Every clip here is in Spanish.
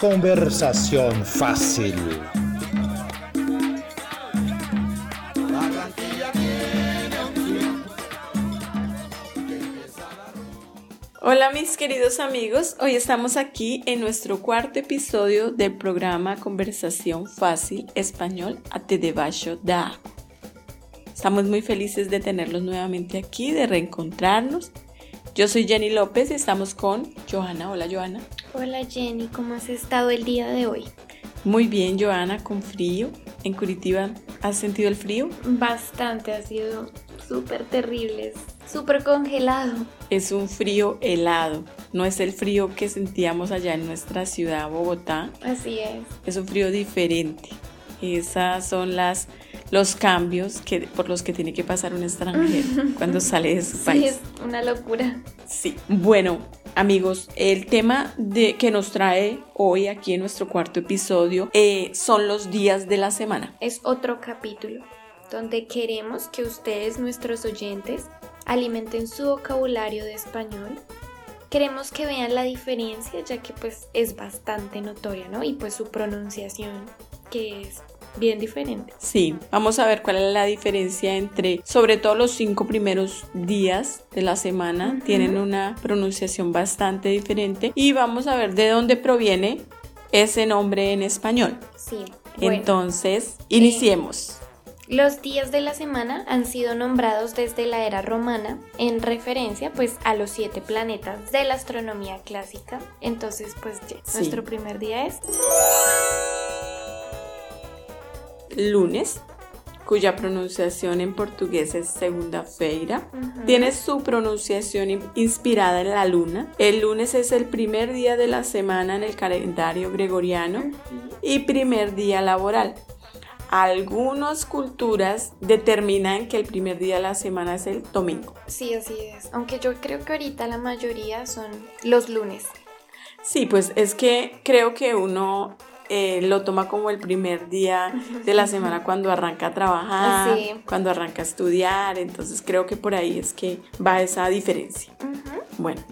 Conversación fácil. Hola mis queridos amigos, hoy estamos aquí en nuestro cuarto episodio del programa Conversación Fácil Español a Te debaixo da Estamos muy felices de tenerlos nuevamente aquí, de reencontrarnos. Yo soy Jenny López y estamos con Johanna. Hola Johanna. Hola Jenny, ¿cómo has estado el día de hoy? Muy bien Johanna, con frío. En Curitiba, ¿has sentido el frío? Bastante, ha sido súper terrible, súper congelado. Es un frío helado, no es el frío que sentíamos allá en nuestra ciudad, Bogotá. Así es. Es un frío diferente. Esas son las los cambios que, por los que tiene que pasar un extranjero cuando sale de su país. Sí, es una locura. Sí. Bueno, amigos, el tema de, que nos trae hoy aquí en nuestro cuarto episodio eh, son los días de la semana. Es otro capítulo donde queremos que ustedes, nuestros oyentes, alimenten su vocabulario de español. Queremos que vean la diferencia, ya que pues es bastante notoria, ¿no? Y pues su pronunciación, que es bien diferente. Sí, vamos a ver cuál es la diferencia entre, sobre todo los cinco primeros días de la semana, tienen una pronunciación bastante diferente y vamos a ver de dónde proviene ese nombre en español. Sí. Entonces, iniciemos. Los días de la semana han sido nombrados desde la era romana en referencia pues a los siete planetas de la astronomía clásica. Entonces pues nuestro primer día es lunes, cuya pronunciación en portugués es segunda-feira. Tiene su pronunciación inspirada en la luna. El lunes es el primer día de la semana en el calendario gregoriano y primer día laboral. Algunas culturas determinan que el primer día de la semana es el domingo. Sí, así es. Aunque yo creo que ahorita la mayoría son los lunes. Sí, pues es que creo que uno eh, lo toma como el primer día de la semana cuando arranca a trabajar, cuando arranca a estudiar, entonces creo que por ahí es que va esa diferencia. Bueno.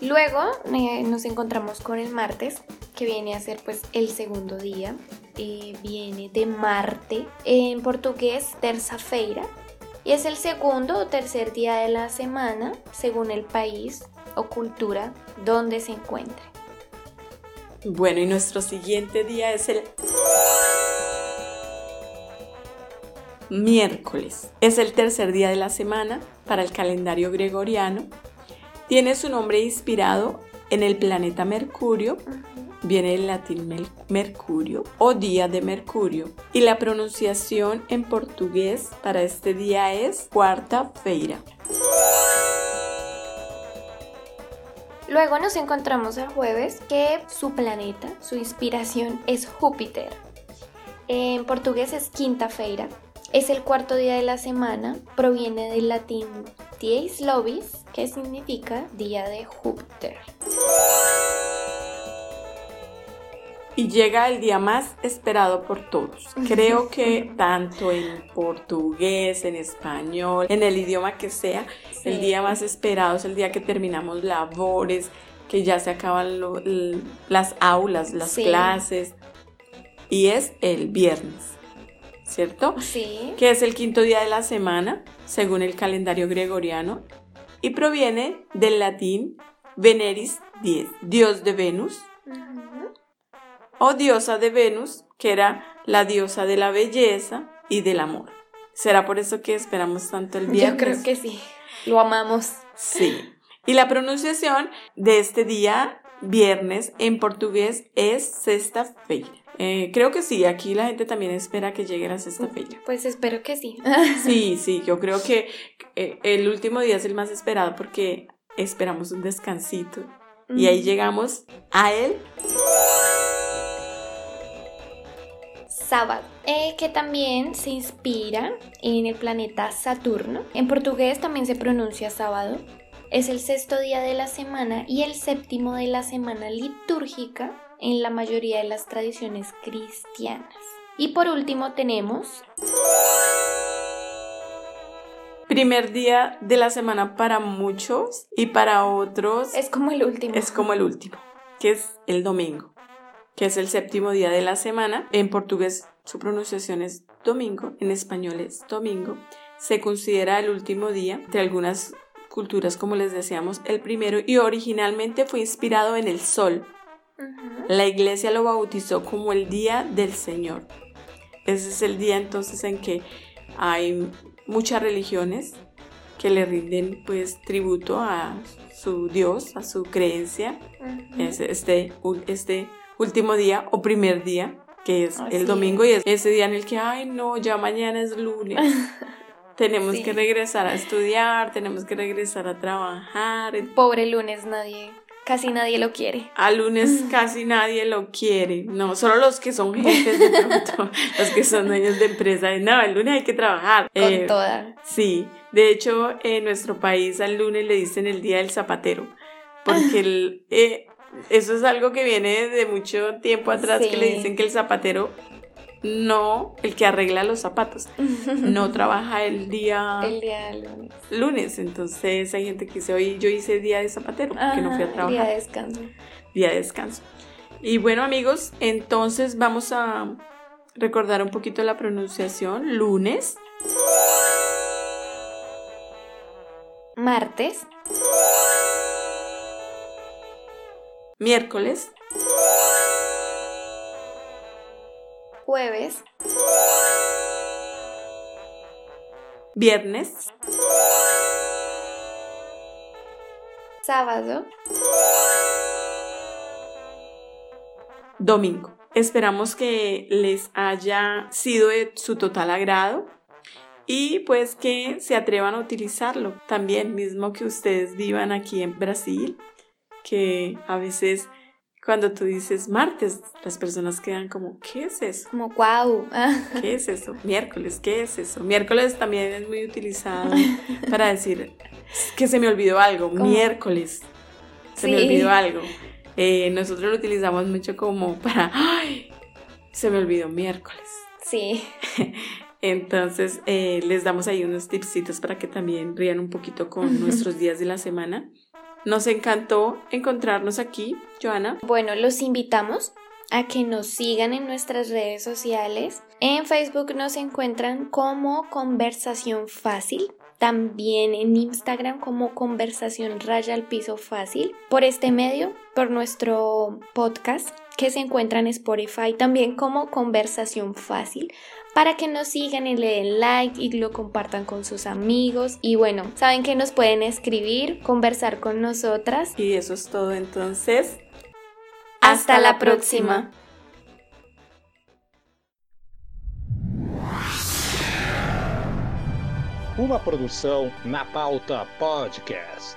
Luego eh, nos encontramos con el martes, que viene a ser pues el segundo día. Eh, viene de Marte, en portugués terça-feira, y es el segundo o tercer día de la semana, según el país o cultura donde se encuentre. Bueno, y nuestro siguiente día es el miércoles. Es el tercer día de la semana para el calendario gregoriano. Tiene su nombre inspirado en el planeta Mercurio. Viene del latín Mercurio o día de Mercurio. Y la pronunciación en portugués para este día es cuarta-feira. Luego nos encontramos el jueves que su planeta, su inspiración es Júpiter. En portugués es quinta-feira. Es el cuarto día de la semana, proviene del latín dies lobis, que significa día de Júpiter. Y llega el día más esperado por todos. Creo que tanto en portugués, en español, en el idioma que sea, el día más esperado es el día que terminamos labores, que ya se acaban las aulas, las clases, y es el viernes. ¿Cierto? Sí. Que es el quinto día de la semana, según el calendario gregoriano, y proviene del latín Veneris 10, dios de Venus, o diosa de Venus, que era la diosa de la belleza y del amor. ¿Será por eso que esperamos tanto el viernes? Yo creo que sí, lo amamos. Sí. Y la pronunciación de este día, viernes, en portugués es sexta-feira. Eh, creo que sí, aquí la gente también espera que llegue la sexta-feira. Pues espero que sí. Sí, sí, yo creo que eh, el último día es el más esperado porque esperamos un descansito. Y ahí llegamos a él sábado, eh, que también se inspira en el planeta Saturno. En portugués también se pronuncia sábado. Es el sexto día de la semana y el séptimo de la semana litúrgica en la mayoría de las tradiciones cristianas. Y por último tenemos primer día de la semana para muchos y para otros Es como el último. es como el último, que es el domingo, que es el séptimo día de la semana. En portugués su pronunciación es domingo, en español es domingo. Se considera el último día de algunas culturas, como les decíamos, el primero y originalmente fue inspirado en el sol. La iglesia lo bautizó como el día del Señor. Ese es el día entonces en que hay muchas religiones que le rinden pues tributo a su Dios, a su creencia. Este, este último día o primer día, que es Así el domingo, y es ese día en el que, ay no, ya mañana es lunes. tenemos Sí. que regresar a estudiar, tenemos que regresar a trabajar. Pobre lunes, nadie, casi nadie lo quiere. A lunes casi nadie lo quiere, no, solo los que son jefes de pronto, los que son dueños de empresa, no, el lunes hay que trabajar. Con Eh, toda. Sí, de hecho en nuestro país al lunes le dicen el día del zapatero, porque el, eh, eso es algo que viene de mucho tiempo atrás, que le dicen que el zapatero no, el que arregla los zapatos, no trabaja el día El día lunes. lunes, entonces hay gente que dice, oye, yo hice día de zapatero, que no fui a Ajá, trabajar Día de descanso. día de descanso. Y bueno amigos, entonces vamos a recordar un poquito la pronunciación. Lunes, Martes, miércoles, jueves, viernes, sábado, domingo. Esperamos que les haya sido de su total agrado y pues que se atrevan a utilizarlo también, mismo que ustedes vivan aquí en Brasil, que a veces cuando tú dices martes, las personas quedan como, ¿qué es eso? como wow. ¿Qué es eso? Miércoles, ¿qué es eso? Miércoles también es muy utilizado para decir "Es que se me olvidó algo. ¿Cómo? Miércoles, se me olvidó algo. Eh, nosotros lo utilizamos mucho como para, ¡ay! Se me olvidó miércoles. Sí, Entonces eh, les damos ahí unos tipsitos para que también rían un poquito con nuestros días de la semana. Nos encantó encontrarnos aquí, Joana. bueno, los invitamos a que nos sigan en nuestras redes sociales. En Facebook nos encuentran como Conversación Fácil. También en Instagram como Conversación Raya al Piso Fácil. Por este medio, por nuestro podcast que se encuentra en Spotify, también como Conversación Fácil. Para que nos sigan y le den like y lo compartan con sus amigos. Y bueno, saben que nos pueden escribir, conversar con nosotras. Y eso es todo entonces. Hasta la próxima. Uma produção na pauta podcast.